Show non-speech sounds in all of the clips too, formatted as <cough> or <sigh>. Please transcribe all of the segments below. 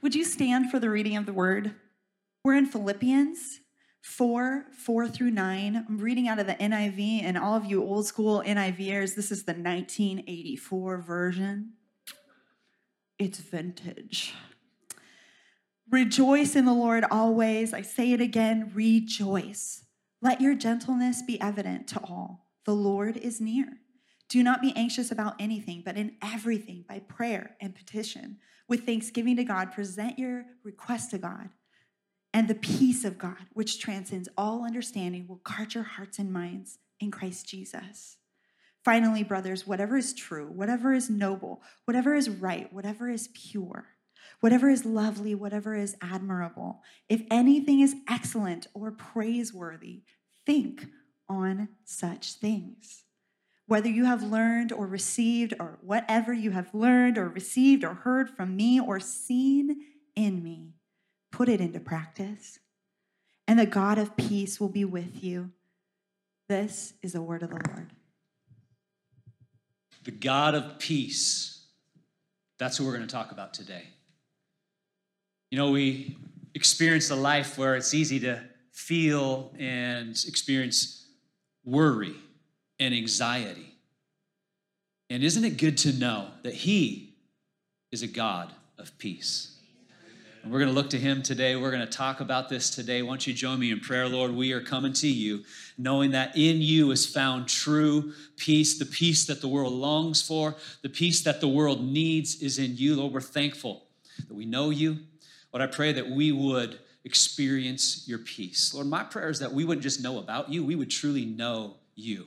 Would you stand for the reading of the word? We're in Philippians 4 4 through 9. I'm reading out of the NIV, and all of you old school NIVers, this is the 1984 version. It's vintage. Rejoice in the Lord always. I say it again rejoice. Let your gentleness be evident to all. The Lord is near. Do not be anxious about anything, but in everything, by prayer and petition, with thanksgiving to God, present your request to God. And the peace of God, which transcends all understanding, will guard your hearts and minds in Christ Jesus. Finally, brothers, whatever is true, whatever is noble, whatever is right, whatever is pure, whatever is lovely, whatever is admirable, if anything is excellent or praiseworthy, think on such things. Whether you have learned or received, or whatever you have learned or received or heard from me or seen in me, put it into practice. And the God of peace will be with you. This is the word of the Lord. The God of peace. That's what we're going to talk about today. You know, we experience a life where it's easy to feel and experience worry and anxiety. And isn't it good to know that He is a God of peace? And we're going to look to Him today. We're going to talk about this today. Won't you join me in prayer, Lord? We are coming to you, knowing that in you is found true peace, the peace that the world longs for, the peace that the world needs is in you. Lord, we're thankful that we know you. Lord, I pray that we would experience your peace. Lord, my prayer is that we wouldn't just know about you, we would truly know you.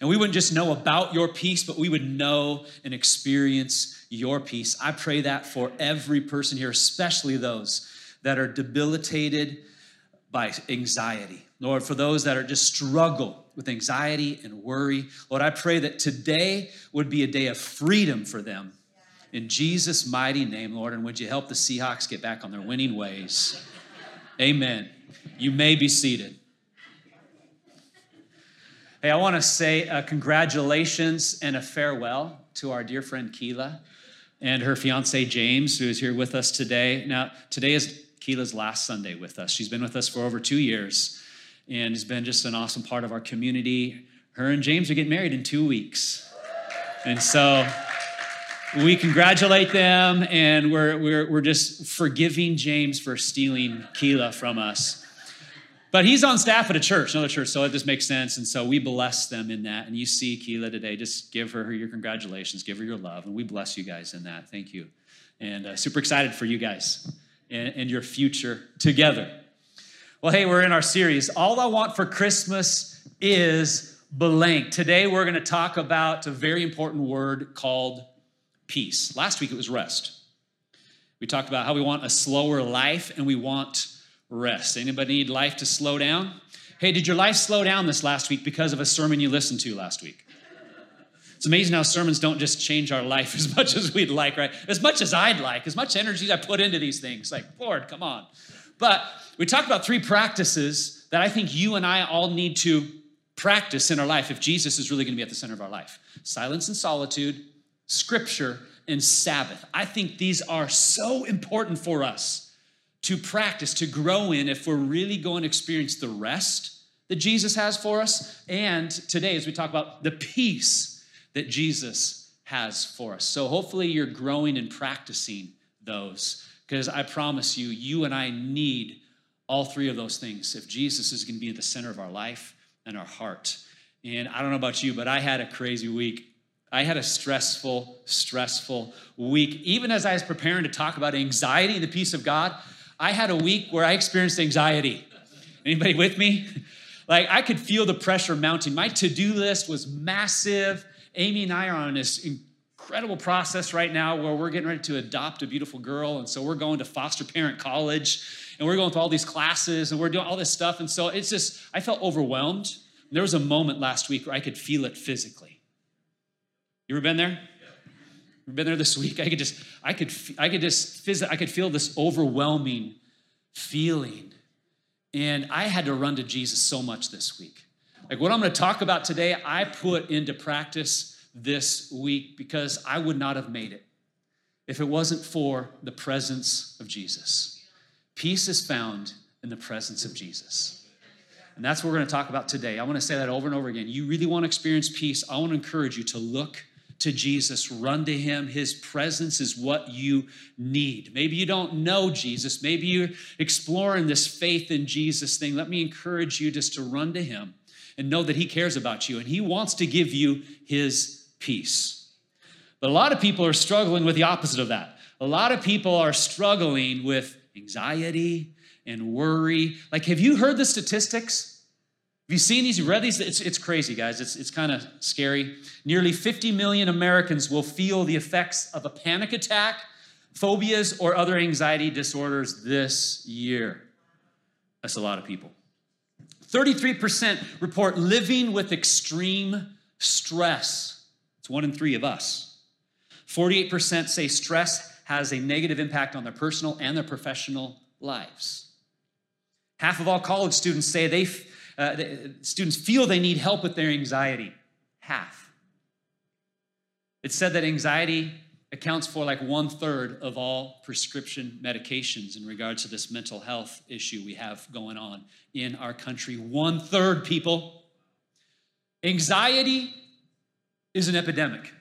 And we wouldn't just know about your peace, but we would know and experience your peace. I pray that for every person here, especially those that are debilitated by anxiety. Lord, for those that are just struggle with anxiety and worry, Lord, I pray that today would be a day of freedom for them. In Jesus' mighty name, Lord, and would you help the Seahawks get back on their winning ways? Amen. You may be seated. Hey, I want to say uh, congratulations and a farewell to our dear friend Keela and her fiance James, who is here with us today. Now, today is Keela's last Sunday with us. She's been with us for over two years and has been just an awesome part of our community. Her and James are getting married in two weeks. And so we congratulate them and we're, we're, we're just forgiving James for stealing Keela from us. But he's on staff at a church, another church, so it just makes sense. And so we bless them in that. And you see Keela today, just give her your congratulations, give her your love. And we bless you guys in that. Thank you. And uh, super excited for you guys and, and your future together. Well, hey, we're in our series. All I want for Christmas is blank. Today we're going to talk about a very important word called peace. Last week it was rest. We talked about how we want a slower life and we want rest. Anybody need life to slow down? Hey, did your life slow down this last week because of a sermon you listened to last week? It's amazing how sermons don't just change our life <laughs> as much as we'd like, right? As much as I'd like, as much energy I put into these things. Like, Lord, come on. But we talked about three practices that I think you and I all need to practice in our life if Jesus is really going to be at the center of our life silence and solitude, scripture, and Sabbath. I think these are so important for us to practice, to grow in if we're really going to experience the rest that Jesus has for us. And today, as we talk about the peace that Jesus has for us. So hopefully, you're growing and practicing those because I promise you, you and I need all three of those things if Jesus is going to be at the center of our life and our heart. And I don't know about you, but I had a crazy week. I had a stressful, stressful week. Even as I was preparing to talk about anxiety and the peace of God, I had a week where I experienced anxiety. Anybody with me? <laughs> Like I could feel the pressure mounting. My to-do list was massive. Amy and I are on this incredible process right now where we're getting ready to adopt a beautiful girl. And so we're going to foster parent college and we're going through all these classes and we're doing all this stuff. And so it's just, I felt overwhelmed. There was a moment last week where I could feel it physically. You ever been there? Been there this <laughs> week? I could just, I could, I could just, phys- I could feel this overwhelming feeling. And I had to run to Jesus so much this week. Like what I'm going to talk about today, I put into practice this week because I would not have made it if it wasn't for the presence of Jesus. Peace is found in the presence of Jesus. And that's what we're going to talk about today. I want to say that over and over again. You really want to experience peace, I want to encourage you to look to Jesus, run to him. His presence is what you need. Maybe you don't know Jesus. Maybe you're exploring this faith in Jesus thing. Let me encourage you just to run to him and know that he cares about you and he wants to give you his peace. But a lot of people are struggling with the opposite of that. A lot of people are struggling with anxiety and worry. Like, have you heard the statistics? Have you seen these? You read these? It's, it's crazy, guys. It's, it's kind of scary. Nearly 50 million Americans will feel the effects of a panic attack, phobias, or other anxiety disorders this year. That's a lot of people. 33% report living with extreme stress. It's one in three of us. 48% say stress has a negative impact on their personal and their professional lives. Half of all college students say they, uh, students feel they need help with their anxiety. Half. It's said that anxiety accounts for like one third of all prescription medications in regards to this mental health issue we have going on in our country. One third, people. Anxiety is an epidemic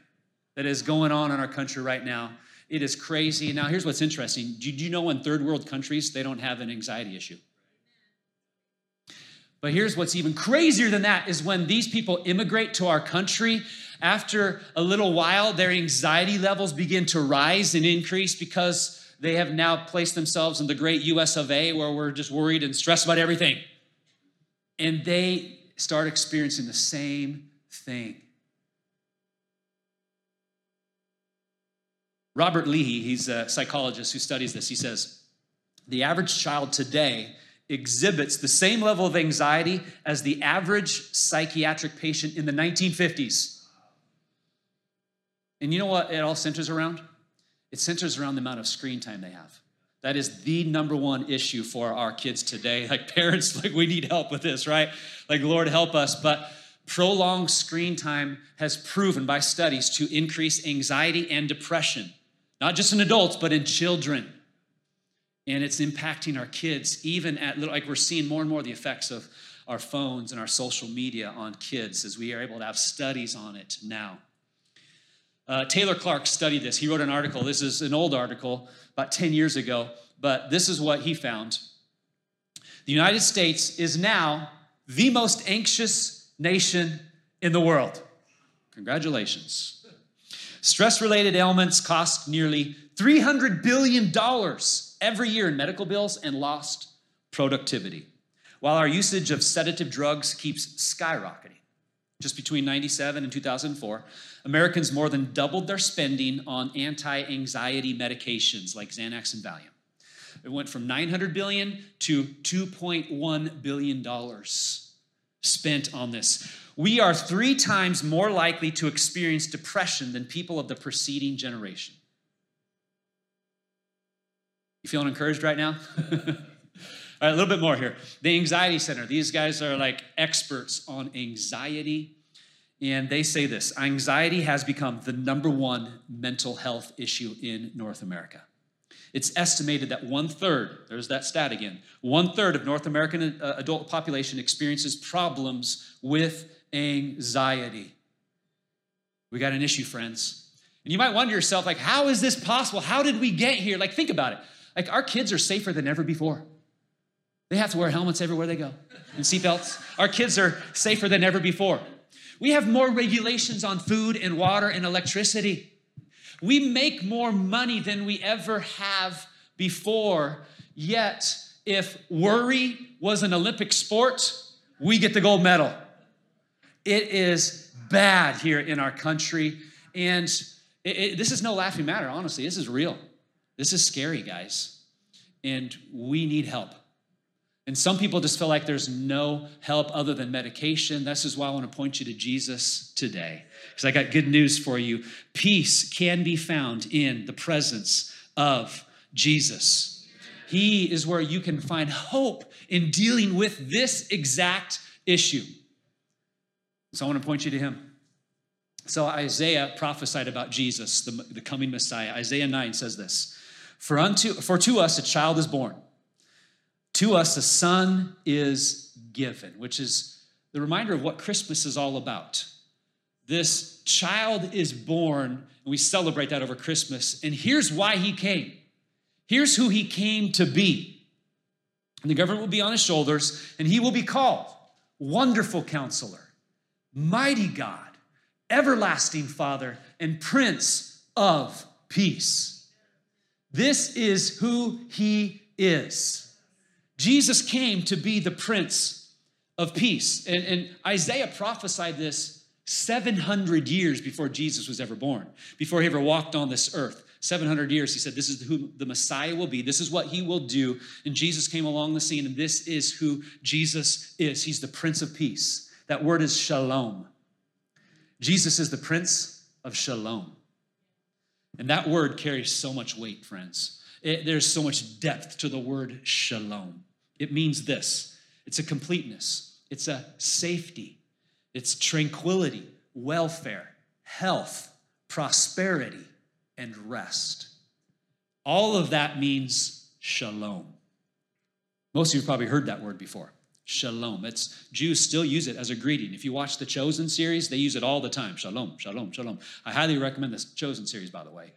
that is going on in our country right now. It is crazy. Now, here's what's interesting. Do you know in third world countries, they don't have an anxiety issue? But here's what's even crazier than that is when these people immigrate to our country, after a little while, their anxiety levels begin to rise and increase because they have now placed themselves in the great US of A where we're just worried and stressed about everything. And they start experiencing the same thing. Robert Leahy, he's a psychologist who studies this, he says, the average child today exhibits the same level of anxiety as the average psychiatric patient in the 1950s. And you know what it all centers around? It centers around the amount of screen time they have. That is the number one issue for our kids today. <laughs> Like parents, like we need help with this, right? Like Lord help us. But prolonged screen time has proven by studies to increase anxiety and depression not just in adults, but in children. And it's impacting our kids, even at little, like we're seeing more and more the effects of our phones and our social media on kids as we are able to have studies on it now. Uh, Taylor Clark studied this. He wrote an article. This is an old article, about 10 years ago, but this is what he found. The United States is now the most anxious nation in the world. Congratulations. Stress related ailments cost nearly $300 billion every year in medical bills and lost productivity, while our usage of sedative drugs keeps skyrocketing. Just between 97 and 2004, Americans more than doubled their spending on anti anxiety medications like Xanax and Valium. It went from 900 billion to 2.1 billion dollars spent on this we are three times more likely to experience depression than people of the preceding generation. You feeling encouraged right now? <laughs> All right, a little bit more here. The Anxiety Center, these guys are like experts on anxiety. And they say this anxiety has become the number one mental health issue in North America. It's estimated that one third, there's that stat again, one third of North American uh, adult population experiences problems with anxiety. We got an issue, friends. And you might wonder yourself, like, how is this possible? How did we get here? Like, think about it. Like, our kids are safer than ever before. They have to wear helmets everywhere they go and seatbelts. Our kids are safer than ever before. We have more regulations on food and water and electricity. We make more money than we ever have before Yet, if worry was an Olympic sport, we get the gold medal. It is bad here in our country. And it, it, this is no laughing matter, honestly. This is real. This is scary, guys. And we need help. And some people just feel like there's no help other than medication. This is why I want to point you to Jesus today. Because I got good news for you. Peace can be found in the presence of Jesus. He is where you can find hope in dealing with this exact issue. So I want to point you to him. So Isaiah prophesied about Jesus, the, the coming Messiah. Isaiah 9 says this For unto for to us a child is born to us, a son is given, which is the reminder of what Christmas is all about. This child is born, and we celebrate that over Christmas. And here's why he came. Here's who he came to be. And the government will be on his shoulders, and he will be called Wonderful Counselor, Mighty God, Everlasting Father, and Prince of Peace. This is who he is. Jesus came to be the Prince of Peace. And, and, Isaiah prophesied this 700 years before Jesus was ever born, before he ever walked on this earth. 700 years, he said, This is who the Messiah will be. This is what he will do. And Jesus came along the scene, and this is who Jesus is. He's the Prince of Peace. That word is shalom. Jesus is the Prince of Shalom. And that word carries so much weight, friends. It, there's so much depth to the word shalom. It means this it's a completeness, it's a safety, it's tranquility, welfare, health, prosperity, and rest. All of that means shalom. Most of you have probably heard that word before. Shalom. It's Jews still use it as a greeting. If you watch the Chosen series, they use it all the time. Shalom, shalom, shalom. I highly recommend this Chosen series, by the way.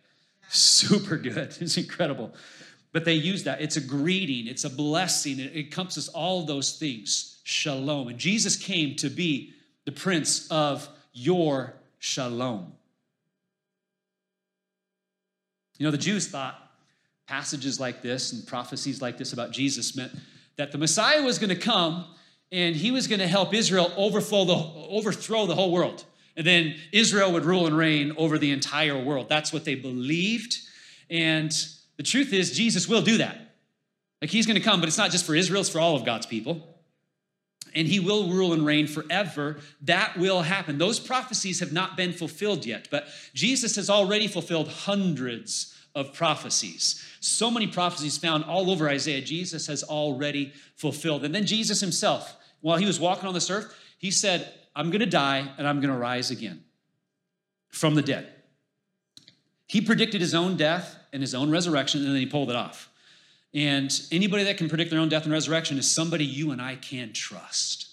Super good. <laughs> It's incredible. But they use that. It's a greeting, it's a blessing. It encompasses all those things. Shalom. And Jesus came to be the prince of your shalom. You know, the Jews thought passages like this and prophecies like this about Jesus meant that the Messiah was going to come and he was going to help Israel overflow the, overthrow the whole world. And then Israel would rule and reign over the entire world. That's what they believed. And the truth is, Jesus will do that. Like he's going to come, but it's not just for Israel, it's for all of God's people. And he will rule and reign forever. That will happen. Those prophecies have not been fulfilled yet, but Jesus has already fulfilled hundreds of prophecies. So many prophecies found all over Isaiah, Jesus has already fulfilled. And then Jesus himself, while he was walking on this earth, he said, I'm going to die and I'm going to rise again from the dead. He predicted his own death and his own resurrection, and then he pulled it off. And anybody that can predict their own death and resurrection is somebody you and I can trust.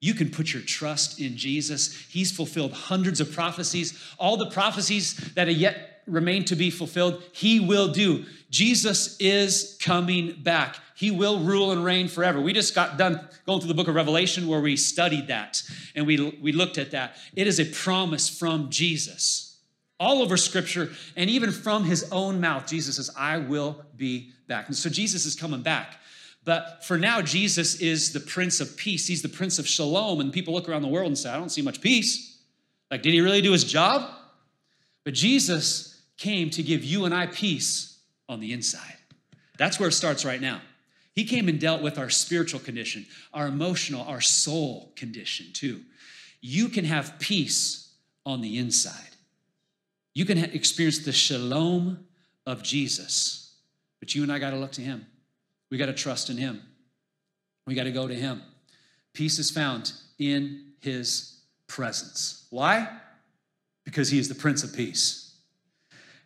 You can put your trust in Jesus. He's fulfilled hundreds of prophecies. All the prophecies that are yet remain to be fulfilled, he will do. Jesus is coming back. He will rule and reign forever. We just got done going through the book of Revelation where we studied that and we, we looked at that. It is a promise from Jesus all over scripture and even from his own mouth jesus says i will be back and so jesus is coming back but for now jesus is the prince of peace he's the prince of shalom and people look around the world and say i don't see much peace like did he really do his job but jesus came to give you and i peace on the inside that's where it starts right now he came and dealt with our spiritual condition our emotional our soul condition too you can have peace on the inside you can experience the shalom of Jesus, but you and I got to look to him. We got to trust in him. We got to go to him. Peace is found in his presence. Why? Because he is the Prince of Peace.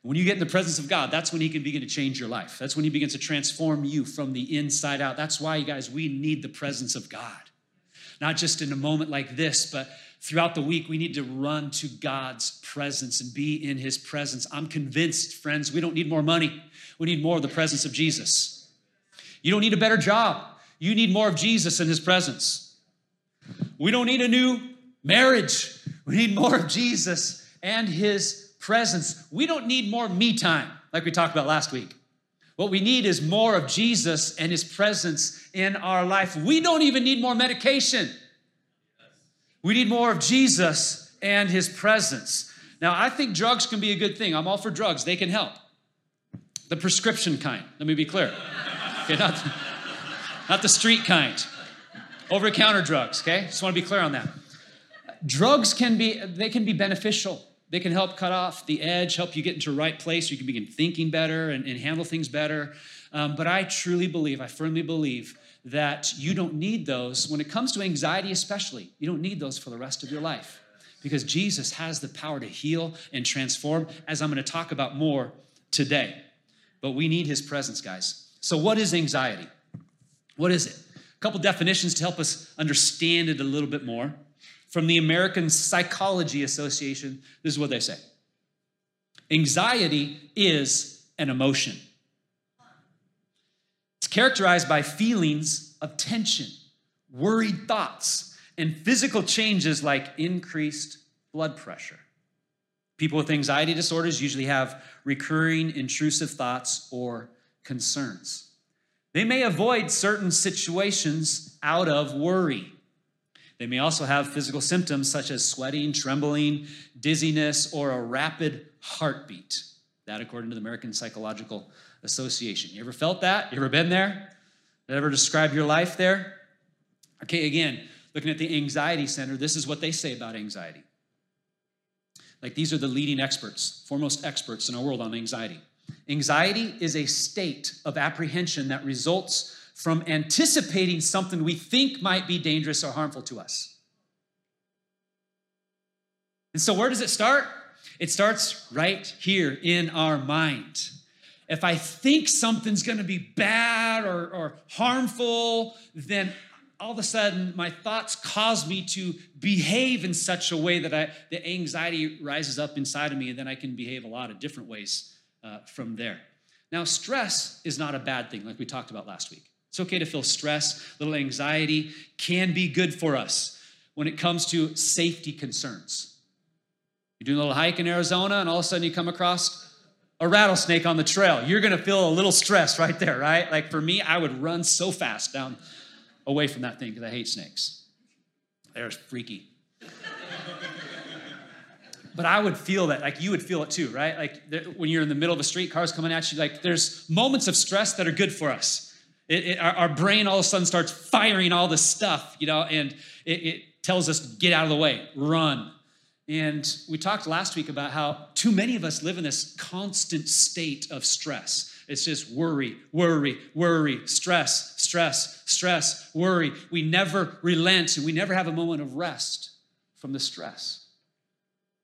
When you get in the presence of God, that's when He can begin to change your life. That's when He begins to transform you from the inside out. That's why, you guys, we need the presence of God. Not just in a moment like this, but throughout the week, we need to run to God's presence and be in his presence. I'm convinced, friends, we don't need more money. We need more of the presence of Jesus. You don't need a better job. You need more of Jesus and his presence. We don't need a new marriage. We need more of Jesus and his presence. We don't need more me time, like we talked about last week. What we need is more of Jesus and his presence in our life. We don't even need more medication. We need more of Jesus and his presence. Now, I think drugs can be a good thing. I'm all for drugs, they can help. The prescription kind, let me be clear. Okay, not, not the street kind. Over the counter drugs, okay? Just want to be clear on that. Drugs can be, they can be beneficial. They can help cut off the edge, help you get into the right place. You can begin thinking better and, and handle things better. Um, but I truly believe, I firmly believe that you don't need those when it comes to anxiety, especially. You don't need those for the rest of your life because Jesus has the power to heal and transform, as I'm going to talk about more today. But we need his presence, guys. So, what is anxiety? What is it? A couple definitions to help us understand it a little bit more. From the American Psychology Association, this is what they say Anxiety is an emotion. It's characterized by feelings of tension, worried thoughts, and physical changes like increased blood pressure. People with anxiety disorders usually have recurring intrusive thoughts or concerns. They may avoid certain situations out of worry. They may also have physical symptoms such as sweating, trembling, dizziness, or a rapid heartbeat. That, according to the American Psychological Association. You ever felt that? You ever been there? That ever describe your life there? Okay, again, looking at the Anxiety Center, this is what they say about anxiety. Like these are the leading experts, foremost experts in our world on anxiety. Anxiety is a state of apprehension that results from anticipating something we think might be dangerous or harmful to us. And so, where does it start? It starts right here in our mind. If I think something's gonna be bad or, or harmful, then all of a sudden my thoughts cause me to behave in such a way that I, the anxiety rises up inside of me and then i can behave a lot of different ways uh, from there now stress is not a bad thing like we talked about last week it's okay to feel stress a little anxiety can be good for us when it comes to safety concerns you're doing a little hike in arizona and all of a sudden you come across a rattlesnake on the trail you're to feel a little stress right there right like for me i would run so fast down away from that thing because I hate snakes. They're freaky. <laughs> but I would feel that, like you would feel it too, right? Like when you're in the middle of a street, cars coming at you, like there's moments of stress that are good for us. It, it, our, our, brain all of a sudden starts firing all this stuff, you know, and it, it tells us get out of the way, run. And we talked last week about how too many of us live in this constant state of stress. It's just worry, worry, worry, stress, stress, stress, worry. We never relent and we never have a moment of rest from the stress.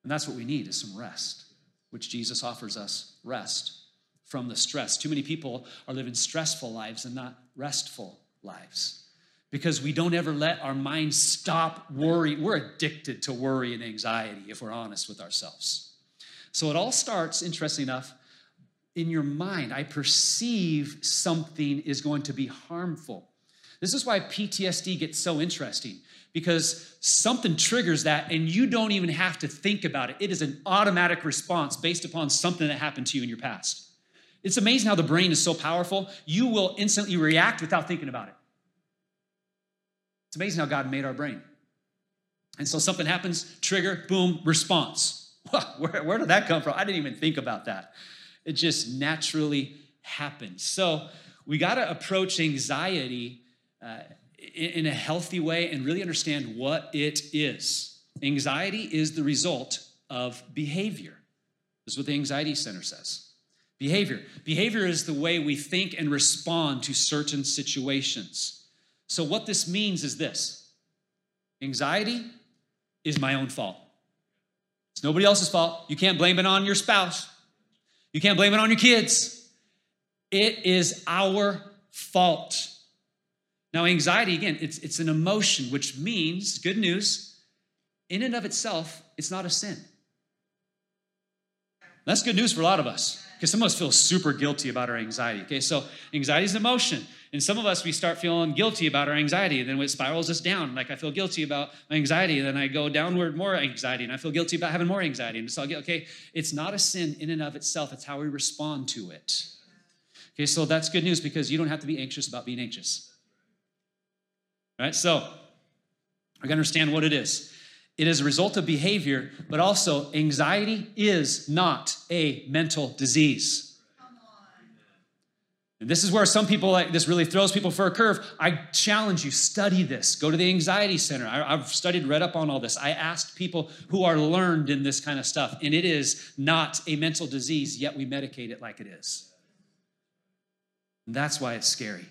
And that's what we need is some rest, which Jesus offers us rest from the stress. Too many people are living stressful lives and not restful lives because we don't ever let our minds stop worry. We're addicted to worry and anxiety if we're honest with ourselves. So it all starts, interesting enough, in your mind, I perceive something is going to be harmful. This is why PTSD gets so interesting because something triggers that and you don't even have to think about it. It is an automatic response based upon something that happened to you in your past. It's amazing how the brain is so powerful, you will instantly react without thinking about it. It's amazing how God made our brain. And so something happens, trigger, boom, response. <laughs> Where, where did that come from? I didn't even think about that. It just naturally happens. So we got to approach anxiety uh, in a healthy way and really understand what it is. Anxiety is the result of behavior. This is what the Anxiety Center says. Behavior. Behavior is the way we think and respond to certain situations. So, what this means is this anxiety is my own fault. It's nobody else's fault. You can't blame it on your spouse. You can't blame it on your kids. It is our fault. Now, anxiety, again, it's, it's an emotion, which means, good news, in and of itself, it's not a sin. That's good news for a lot of us because some of us feel super guilty about our anxiety. Okay, so anxiety is emotion. And some of us, we start feeling guilty about our anxiety, and then it spirals us down. Like I feel guilty about my anxiety, and then I go downward more anxiety, and I feel guilty about having more anxiety. And so I get, okay, it's not a sin in and of itself, it's how we respond to it. Okay, so that's good news because you don't have to be anxious about being anxious. All right, so we gotta understand what it is. It is a result of behavior, but also anxiety is not a mental disease. And this is where some people like this really throws people for a curve. I challenge you, study this. Go to the anxiety center. I, have studied, read up on all this. I asked people who are learned in this kind of stuff, and it is not a mental disease, yet we medicate it like it is. And that's why it's scary.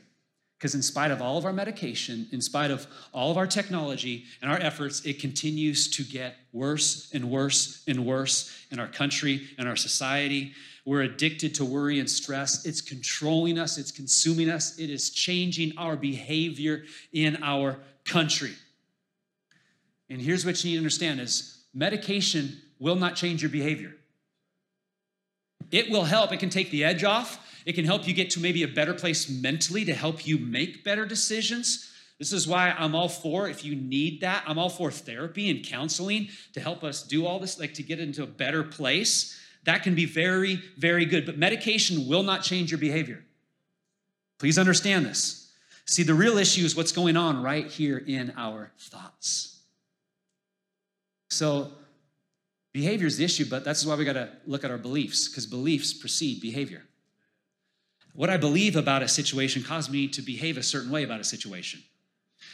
Because in spite of all of our medication, in spite of all of our technology and our efforts, it continues to get worse and worse and worse in our country and our society. We're addicted to worry and stress. It's controlling us, it's consuming us, it is changing our behavior in our country. And here's what you need to understand is medication will not change your behavior. It will help. It can take the edge off. It can help you get to maybe a better place mentally to help you make better decisions. This is why I'm all for, if you need that, I'm all for therapy and counseling to help us do all this, like to get into a better place. That can be very, very good. But medication will not change your behavior. Please understand this. See, the real issue is what's going on right here in our thoughts. So, behavior is the issue, but that's why we got to look at our beliefs, because beliefs precede behavior. What I believe about a situation causes me to behave a certain way about a situation.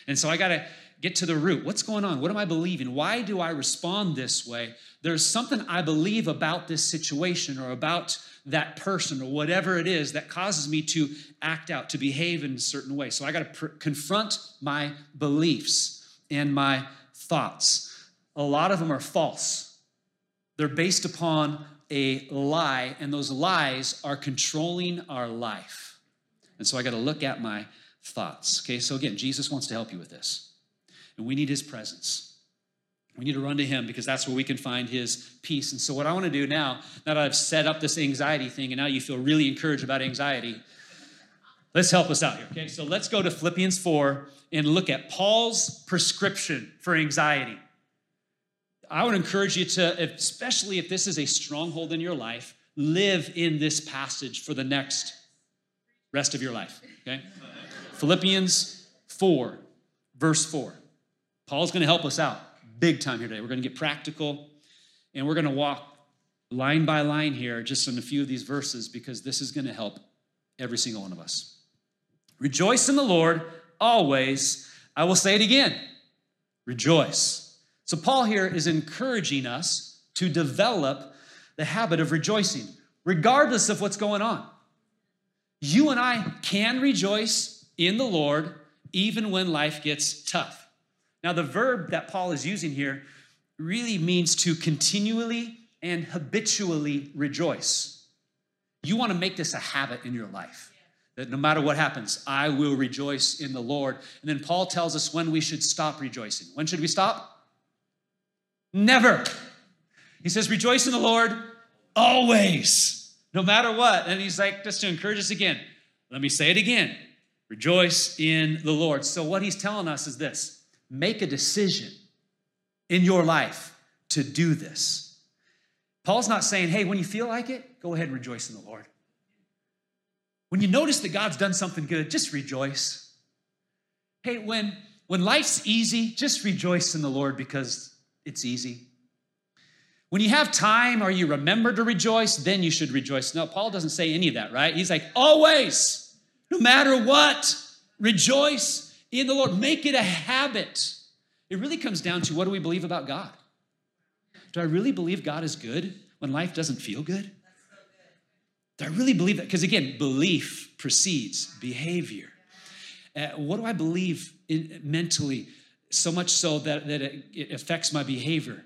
And so I got to get to the root. What's going on? What am I believing? Why do I respond this way? There's something I believe about this situation or about that person or whatever it is that causes me to act out, to behave in a certain way. So I got to pr- confront my beliefs and my thoughts. A lot of them are false, they're based upon a lie, and those lies are controlling our life. And so I got to look at my thoughts. Okay, so again, Jesus wants to help you with this and we need his presence. We need to run to him because that's where we can find his peace. And so, what I want to do now, now that I've set up this anxiety thing and now you feel really encouraged about anxiety, let's help us out here. Okay, so let's go to Philippians 4 and look at Paul's prescription for anxiety. I would encourage you to, especially if this is a stronghold in your life, live in this passage for the next rest of your life. Okay? Philippians 4, verse 4. Paul's to help us out big time here today. We're to get practical and we're to walk line by line here just in a few of these verses because this is to help every single one of us. Rejoice in the Lord always. I will say it again rejoice. So, Paul here is encouraging us to develop the habit of rejoicing, regardless of what's going on. You and I can rejoice in the Lord even when life gets tough. Now, the verb that Paul is using here really means to continually and habitually rejoice. You want to make this a habit in your life. That no matter what happens, I will rejoice in the Lord. And then Paul tells us when we should stop rejoicing. When should we stop? Never. He says, Rejoice in the Lord always, no matter what. And he's like, just to encourage us again, let me say it again rejoice in the Lord. So, what he's telling us is this make a decision in your life to do this. Paul's not saying, hey, when you feel like it, go ahead and rejoice in the Lord. When you notice that God's done something good, just rejoice. Hey, when, when life's easy, just rejoice in the Lord because it's easy. When you have time or you remember to rejoice, then you should rejoice. No, Paul doesn't say any of that, right? He's like, always, no matter what, rejoice in the Lord. Make it a habit. It really comes down to what do we believe about God? Do I really believe God is good when life doesn't feel good? Do I really believe that? Because again, belief precedes behavior. Uh, what do I believe in, mentally, so much so that, that it, it affects my behavior?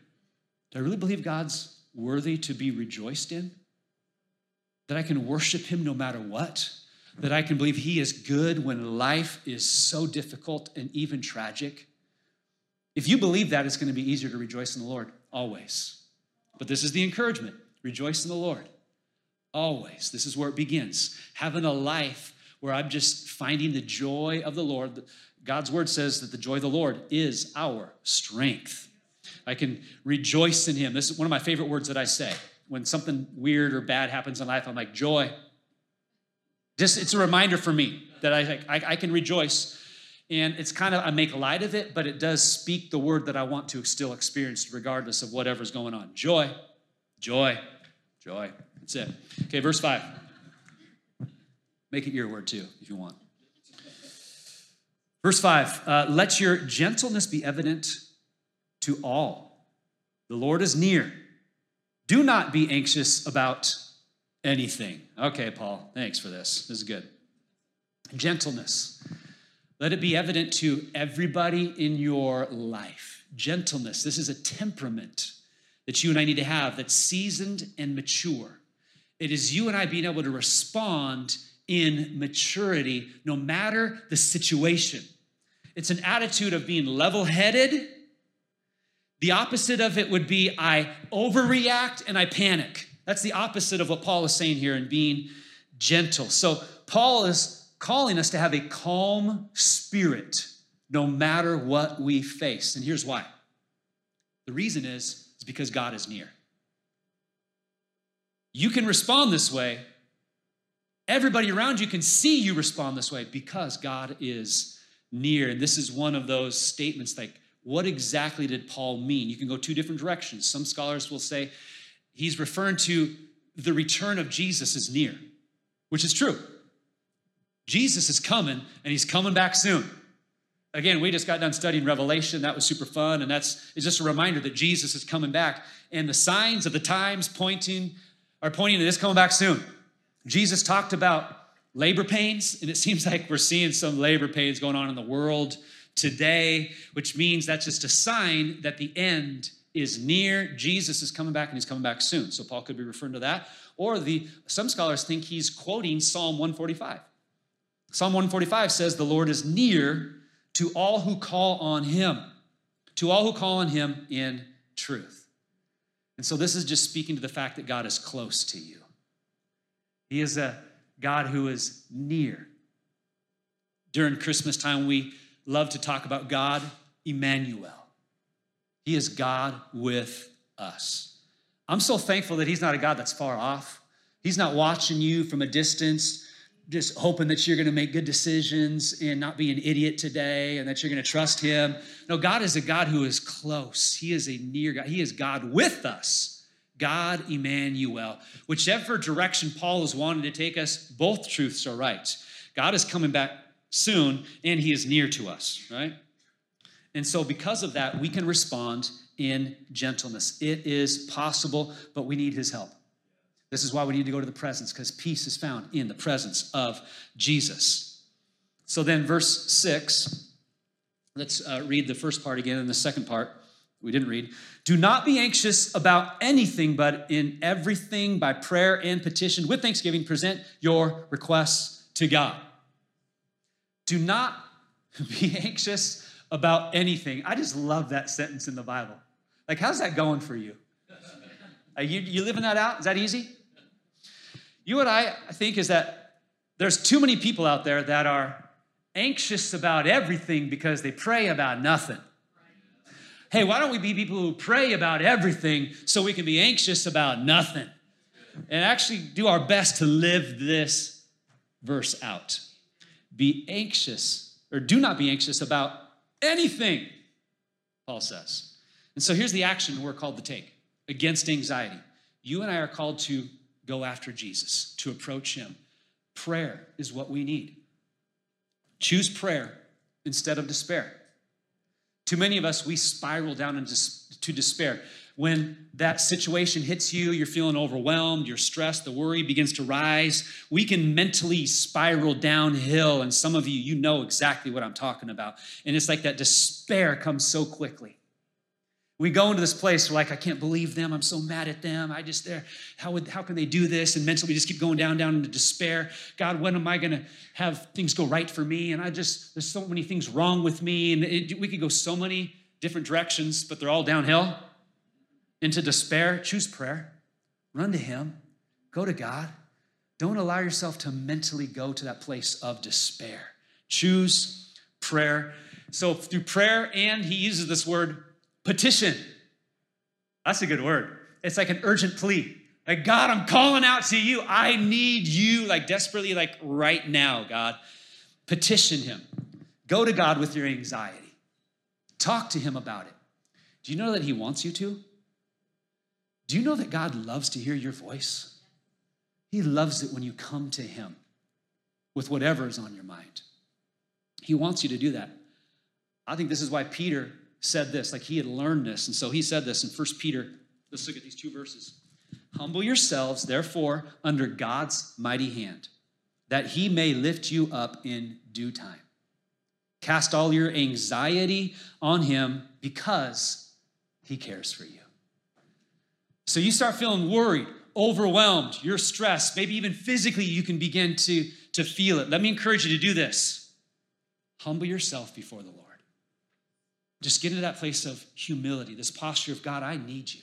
Do I really believe God's worthy to be rejoiced in? That I can worship Him no matter what? that I can believe He is good when life is so difficult and even tragic. If you believe that, it's going to be easier to rejoice in the Lord always. But this is the encouragement rejoice in the Lord always. This is where it begins. Having a life where I'm just finding the joy of the Lord. God's word says that the joy of the Lord is our strength. I can rejoice in Him. This is one of my favorite words that I say. When something weird or bad happens in life, I'm like, joy, Just it's a reminder for me that I, I, I can rejoice. And it's kind of, I make light of it, but it does speak the word that I want to still experience regardless of whatever's going on. Joy, joy, joy. That's it. Okay, verse 5. Make it your word too, if you want. Verse 5 uh, Let your gentleness be evident to all. The Lord is near. Do not be anxious about anything. Okay, Paul, thanks for this. This is good. Gentleness. Let it be evident to everybody in your life. Gentleness. This is a temperament that you and I need to have that's seasoned and mature. It is you and I being able to respond in maturity no matter the situation. It's an attitude of being level headed. The opposite of it would be I overreact and I panic. That's the opposite of what Paul is saying here in being gentle. So, Paul is calling us to have a calm spirit no matter what we face. And here's why the reason is, is because God is near. You can respond this way. Everybody around you can see you respond this way because God is near. And this is one of those statements like, what exactly did Paul mean? You can go two different directions. Some scholars will say he's referring to the return of Jesus is near, which is true. Jesus is coming and he's coming back soon. Again, we just got done studying Revelation. That was super fun. And that's it's just a reminder that Jesus is coming back. And the signs of the times pointing are pointing to this coming back soon. Jesus talked about labor pains, and it <laughs> seems like we're seeing some labor pains going on in the world today, which means that's just a sign that the end is near. Jesus is coming back and he's coming back soon. So Paul could be referring to that. Or the some scholars think he's quoting Psalm 145. Psalm 145 says, The Lord is near to all who call on him, to all who call on him in truth. And so this is just speaking to the fact that God is close to you. He is a God who is near. During Christmas time, we love to talk about God, Emmanuel. He is God with us. I'm so thankful that He's not a God that's far off. He's not watching you from a distance, just hoping that you're going to make good decisions and not be an idiot today and that you're going to trust Him. No, God is a God who is close. He is a near God. He is God with us. God Emmanuel. Whichever direction Paul is wanting to take us, both truths are right. God is coming back soon and he is near to us, right? And so, because of that, we can respond in gentleness. It is possible, but we need his help. This is why we need to go to the presence, because peace is found in the presence of Jesus. So, then, verse six, let's uh, read the first part again and the second part we didn't read. Do not be anxious about anything, but in everything by prayer and petition with thanksgiving, present your requests to God. Do not <laughs> be anxious about anything. I just love that sentence in the Bible. Like, how's that going for you? Are you, you living that out? Is that easy? You what I think is that there's too many people out there that are anxious about everything because they pray about nothing. Hey, why don't we be people who pray about everything so we can be anxious about nothing? And actually do our best to live this verse out. Be anxious, or do not be anxious about anything, Paul says. And so here's the action we're called to take against anxiety. You and I are called to go after Jesus, to approach him. Prayer is what we need. Choose prayer instead of despair. Too many of us, we spiral down into despair. When that situation hits you, you're feeling overwhelmed, you're stressed, the worry begins to rise, we can mentally spiral downhill. And some of you, you know exactly what I'm talking about. And it's like that despair comes so quickly. We go into this place, we're like, I can't believe them. I'm so mad at them. I just, there, how, would, how can they do this? And mentally, we just keep going down, down into despair. God, when am I going to have things go right for me? And I just, there's so many things wrong with me. And it, we could go so many different directions, but they're all downhill into despair. Choose prayer. Run to Him. Go to God. Don't allow yourself to mentally go to that place of despair. Choose prayer. So, through prayer, and he uses this word Petition. That's a good word. It's like an urgent plea. Like, God, I'm calling out to you. I need you, like, desperately, like, right now, God. Petition Him. Go to God with your anxiety. Talk to Him about it. Do you know that He wants you to? Do you know that God loves to hear your voice? He loves it when you come to Him with whatever is on your mind. He wants you to do that. I think this is why Peter said this, like he had learned this. And so he said this in 1 Peter. Let's look at these two verses. Humble yourselves, therefore, under God's mighty hand, that he may lift you up in due time. Cast all your anxiety on him because he cares for you. So you start feeling worried, overwhelmed, you're stressed, maybe even physically you can begin to, to feel it. Let me encourage you to do this humble yourself before the Lord. Just get into that place of humility, this posture of God, I need you.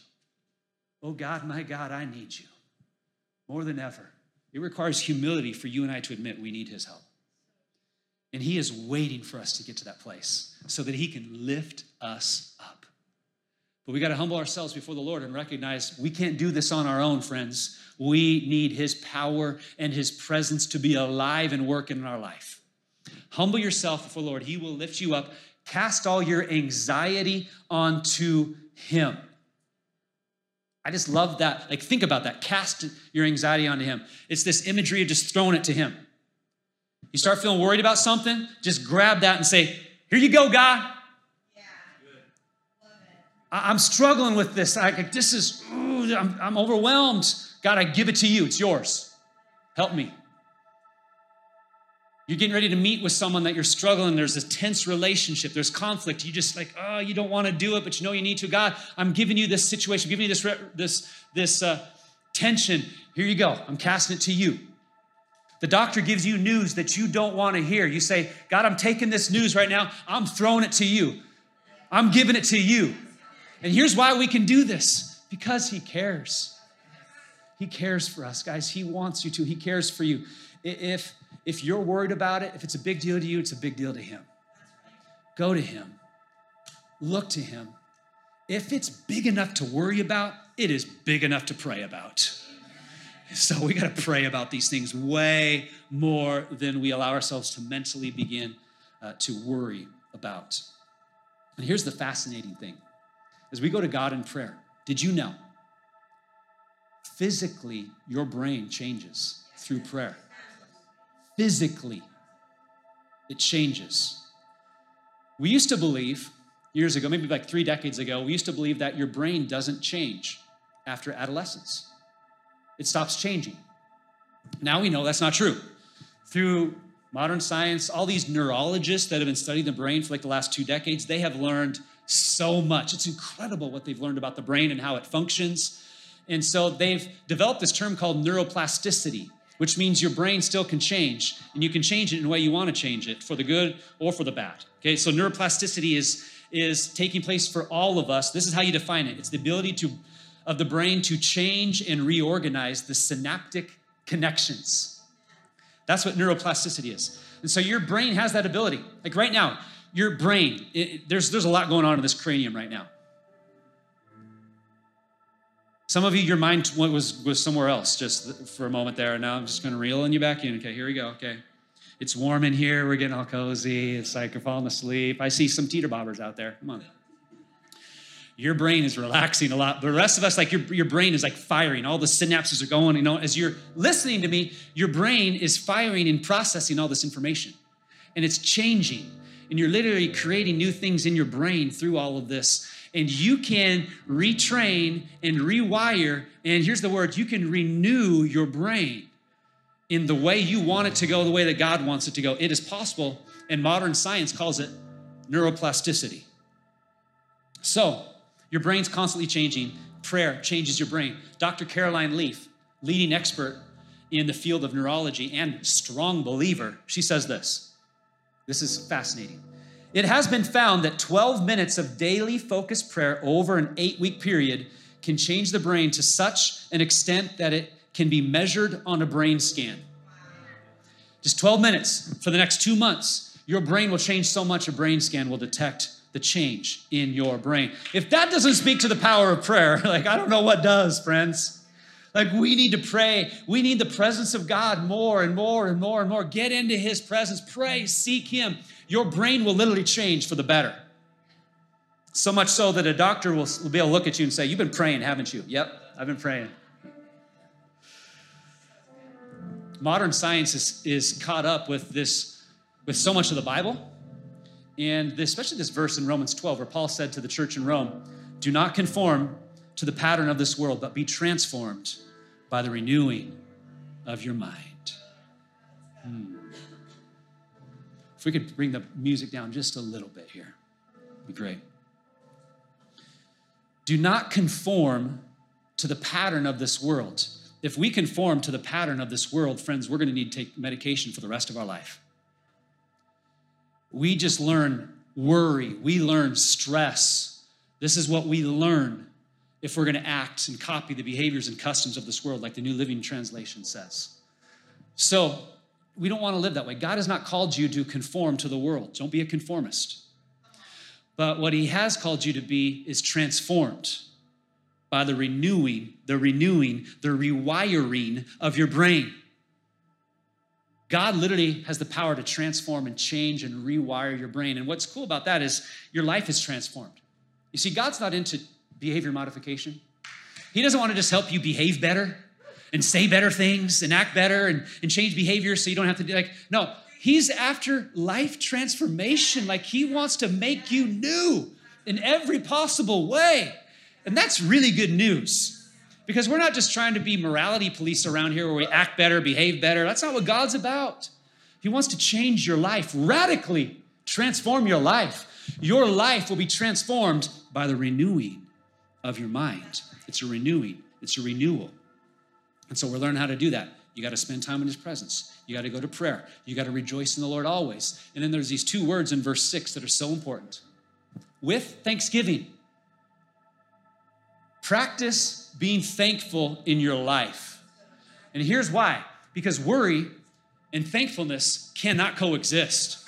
Oh God, my God, I need you more than ever. It requires humility for you and I to admit we need his help. And he is waiting for us to get to that place so that he can lift us up. But we got to humble ourselves before the Lord and recognize we can't do this on our own, friends. We need his power and his presence to be alive and working in our life. Humble yourself before the Lord. He will lift you up. Cast all your anxiety onto him. I just love that. Like, think about that. Cast your anxiety onto Him. It's this imagery of just throwing it to Him. You start feeling worried about something, just grab that and say, Here you go, God. Yeah. I'm struggling with this. I, this is, ooh, I'm, I'm overwhelmed. God, I give it to you. It's yours. Help me. You're getting ready to meet with someone that you're struggling. There's this tense relationship. There's conflict. You just like, oh, you don't want to do it, but you know you need to. God, I'm giving you this situation. Giving you this this this uh, tension. Here you go. I'm casting it to you. The doctor gives you news that you don't want to hear. You say, God, I'm taking this news right now. I'm throwing it to you. I'm giving it to you. And here's why we can do this because He cares. He cares for us, guys. He wants you to. He cares for you. If if you're worried about it, if it's a big deal to you, it's a big deal to Him. Go to Him, look to Him. If it's big enough to worry about, it is big enough to pray about. So we got to pray about these things way more than we allow ourselves to mentally begin uh, to worry about. And here's the fascinating thing as we go to God in prayer, did you know? Physically, your brain changes through prayer physically. It changes. We used to believe, years ago, maybe like three decades ago, we used to believe that your brain doesn't change after adolescence. It stops changing. Now we know that's not true. Through modern science, all these neurologists that have been studying the brain for like the last two decades, they have learned so much. It's incredible what they've learned about the brain and how it functions. And so they've developed this term called neuroplasticity which means your brain still can change and you can change it in a way you want to change it for the good or for the bad. Okay, so neuroplasticity is, is taking place for all of us. This is how you define it it's the ability to, of the brain to change and reorganize the synaptic connections. That's what neuroplasticity is. And so your brain has that ability. Like right now, your brain, it, there's, there's a lot going on in this cranium right now. Some of you, your mind was, was somewhere else just for a moment there. And now I'm just going to reel in you back in. Okay, here we go. Okay. It's warm in here. We're getting all cozy. It's like you're falling asleep. I see some teeter bobbers out there. Come on. Your brain is relaxing a lot. The rest of us, like your, your brain is like firing. All the synapses are going. You know, as you're listening to me, your brain is firing and processing all this information. And it's changing. And you're literally creating new things in your brain through all of this and you can retrain and rewire. And here's the word you can renew your brain in the way you want it to go, the way that God wants it to go. It is possible, and modern science calls it neuroplasticity. So, your brain's constantly changing. Prayer changes your brain. Dr. Caroline Leaf, leading expert in the field of neurology and strong believer, she says this. This is fascinating. It has been found that 12 minutes of daily focused prayer over an eight week period can change the brain to such an extent that it can be measured on a brain scan. Just 12 minutes for the next two months, your brain will change so much a brain scan will detect the change in your brain. If that doesn't speak to the power of prayer, <laughs> like I don't know what does, friends. Like we need to pray. We need the presence of God more and more and more and more. Get into his presence. Pray, seek him. Your brain will literally change for the better. So much so that a doctor will, be able to look at you and say, You've been praying, haven't you? Yep, I've been praying. Modern science is, is caught up with this, with so much of the Bible. And especially this verse in Romans 12, where Paul said to the church in Rome, Do not conform to the pattern of this world, but be transformed by the renewing of your mind. Hmm. If we could bring the music down just a little bit here, be great. Do not conform to the pattern of this world. If we conform to the pattern of this world, friends, we're going to need to take medication for the rest of our life. We just learn worry, we learn stress. This is what we learn if we're going to act and copy the behaviors and customs of this world, like the New Living Translation says. So, we don't want to live that way. God has not called you to conform to the world. Don't be a conformist. But what he has called you to be is transformed by the renewing, the renewing, the rewiring of your brain. God literally has the power to transform and change and rewire your brain. And what's cool about that is your life is transformed. You see, God's not into behavior modification. He doesn't want to just help you behave better and say better things and act better and, and change behavior so you don't have to do like, no, He's after life transformation. Like he wants to make you new in every possible way. And that's really good news because we're not just trying to be morality police around here where we act better, behave better. That's not what God's about. He wants to change your life, radically transform your life. Your life will be transformed by the renewing of your mind. It's a renewing, it's a renewal. And so we're learning how to do that. You got to spend time in his presence. You got to go to prayer. You got to rejoice in the Lord always. And then there's these two words in verse 6 that are so important. With thanksgiving. Practice being thankful in your life. And here's why because worry and thankfulness cannot coexist.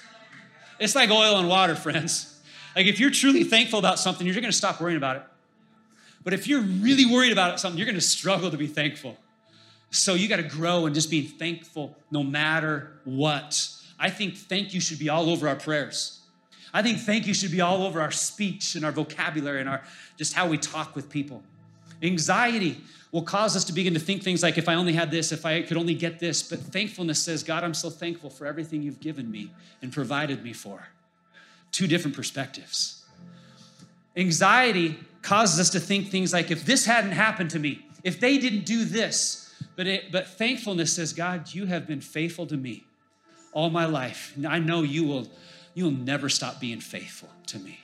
It's like oil and water, <laughs> friends. Like if you're truly thankful about something, you're going to stop worrying about it. But if you're really worried about something, you're going to struggle to be thankful. So you got to grow and just being thankful no matter what. I think thank you should be all over our prayers. I think thank you should be all over our speech and our vocabulary and our just how we talk with people. Anxiety will cause us to begin to think things like if I only had this, if I could only get this, but thankfulness says, God, I'm so thankful for everything you've given me and provided me for. Two different perspectives. Anxiety causes us to think things like if this hadn't happened to me, if they didn't do this, but, it, but thankfulness says, God, you have been faithful to me all my life. I know you will, you will never stop being faithful to me.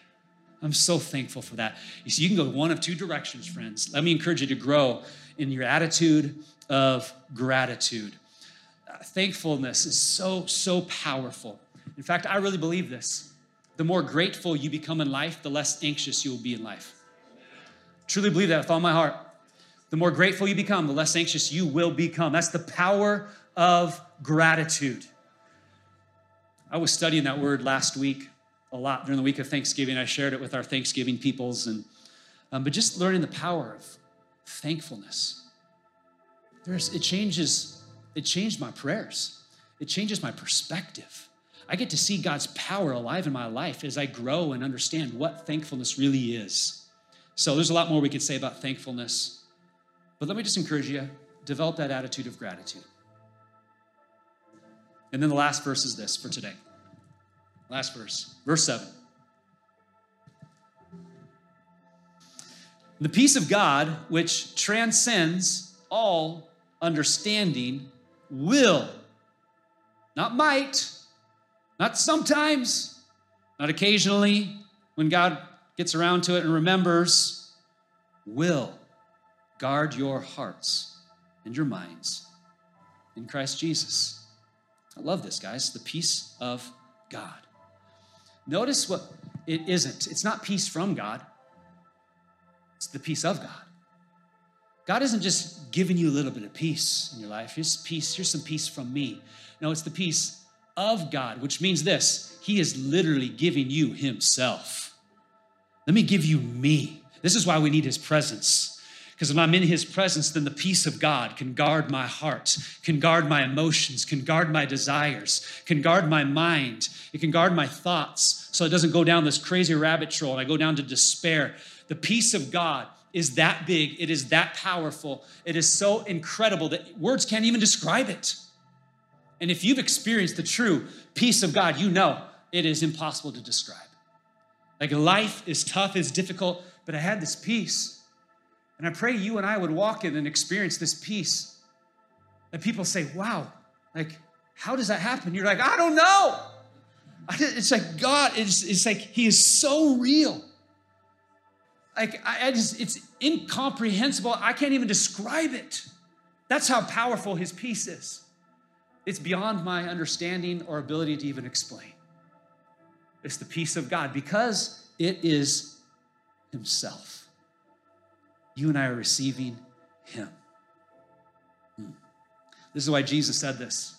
I'm so thankful for that. You see, you can go one of two directions, friends. Let me encourage you to grow in your attitude of gratitude. Uh, thankfulness is so, so powerful. In fact, I really believe this. The more grateful you become in life, the less anxious you will be in life. Truly believe that with all my heart. The more grateful you become, the less anxious you will become. That's the power of gratitude. I was studying that word last week a lot during the week of Thanksgiving. I shared it with our Thanksgiving peoples, and um, but just learning the power of thankfulness. There's, it changes. It changed my prayers. It changes my perspective. I get to see God's power alive in my life as I grow and understand what thankfulness really is. So there's a lot more we could say about thankfulness. But let me just encourage you develop that attitude of gratitude. And then the last verse is this for today. Last verse, verse 7. The peace of God, which transcends all understanding, will, not might, not sometimes, not occasionally, when God gets around to it and remembers, will Guard your hearts and your minds in Christ Jesus. I love this, guys. The peace of God. Notice what it isn't. It's not peace from God, it's the peace of God. God isn't just giving you a little bit of peace in your life. Here's peace, here's some peace from me. No, it's the peace of God, which means this He is literally giving you Himself. Let me give you me. This is why we need His presence Because when I'm in his presence, then the peace of God can guard my heart, can guard my emotions, can guard my desires, can guard my mind, it can guard my thoughts so it doesn't go down this crazy rabbit trail and I go down to despair. The peace of God is that big, it is that powerful, it is so incredible that words can't even describe it. And if you've experienced the true peace of God, you know it is impossible to describe. Like life is tough, it's difficult, but I had this peace. And I pray you and I would walk in and experience this peace. That people say, wow, like, how does that happen? You're like, I don't know. It's like God, it's, it's like He is so real. Like, I, I just, it's incomprehensible. I can't even describe it. That's how powerful His peace is. It's beyond my understanding or ability to even explain. It's the peace of God because it is Himself you and I are receiving Him. Hmm. This is why Jesus said this.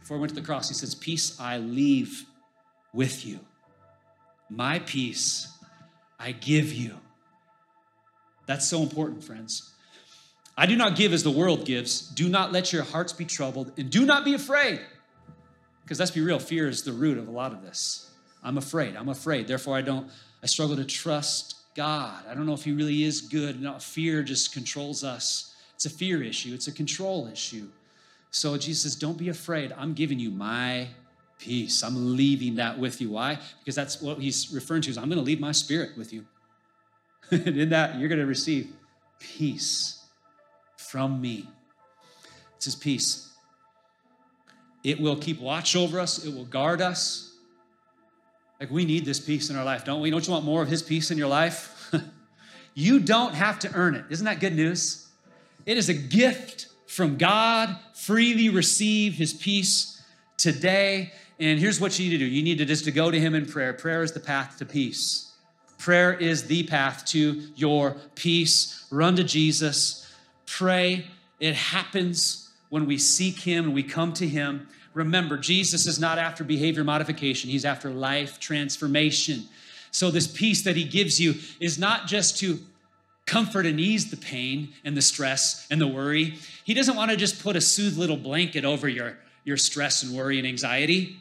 Before he went to the cross, He says, Peace I leave with you. My peace I give you. That's so important, friends. I do not give as the world gives. Do not let your hearts be troubled, and do not be afraid. Because let's be real, fear is the root of a lot of this. I'm afraid. I'm afraid. Therefore, I don't, I struggle to trust God. I don't know if He really is good. No, fear just controls us. It's a fear issue, it's a control issue. So Jesus says, Don't be afraid. I'm giving you my peace. I'm leaving that with you. Why? Because that's what He's referring to is I'm going to leave my spirit with you. <laughs> and in that, you're going to receive peace from me. It's His peace. It will keep watch over us, it will guard us. Like, we need this peace in our life, don't we? Don't you want more of His peace in your life? <laughs> you don't have to earn it. Isn't that good news? It is a gift from God. Freely receive His peace today. And here's what you need to do you need to just to go to Him in prayer. Prayer is the path to peace. Prayer is the path to your peace. Run to Jesus. Pray. It happens when we seek Him and we come to Him. Remember, Jesus is not after behavior modification, he's after life transformation. So, this peace that he gives you is not just to comfort and ease the pain and the stress and the worry. He doesn't want to just put a soothe little blanket over your, your stress and worry and anxiety.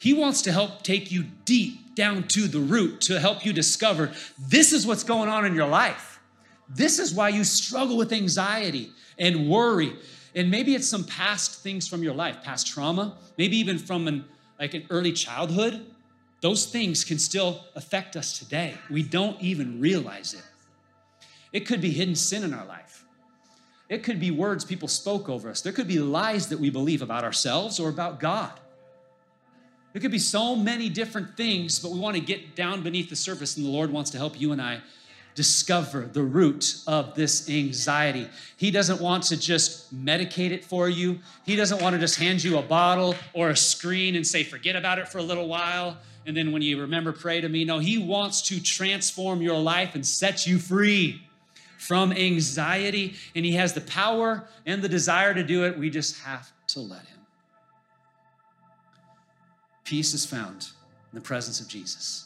He wants to help take you deep down to the root to help you discover this is what's going on in your life. This is why you struggle with anxiety and worry. And maybe it's some past things from your life, past trauma, maybe even from an like an early childhood. Those things can still affect us today. We don't even realize it. It could be hidden sin in our life. It could be words people spoke over us. There could be lies that we believe about ourselves or about God. There could be so many different things, but we want to get down beneath the surface, and the Lord wants to help you and I discover the root of this anxiety. He doesn't want to just medicate it for you. He doesn't want to just hand you a bottle or a screen and say, forget about it for a little while. And then when you remember, pray to me. No, He wants to transform your life and set you free from anxiety. And He has the power and the desire to do it. We just have to let Him. Peace is found in the presence of Jesus.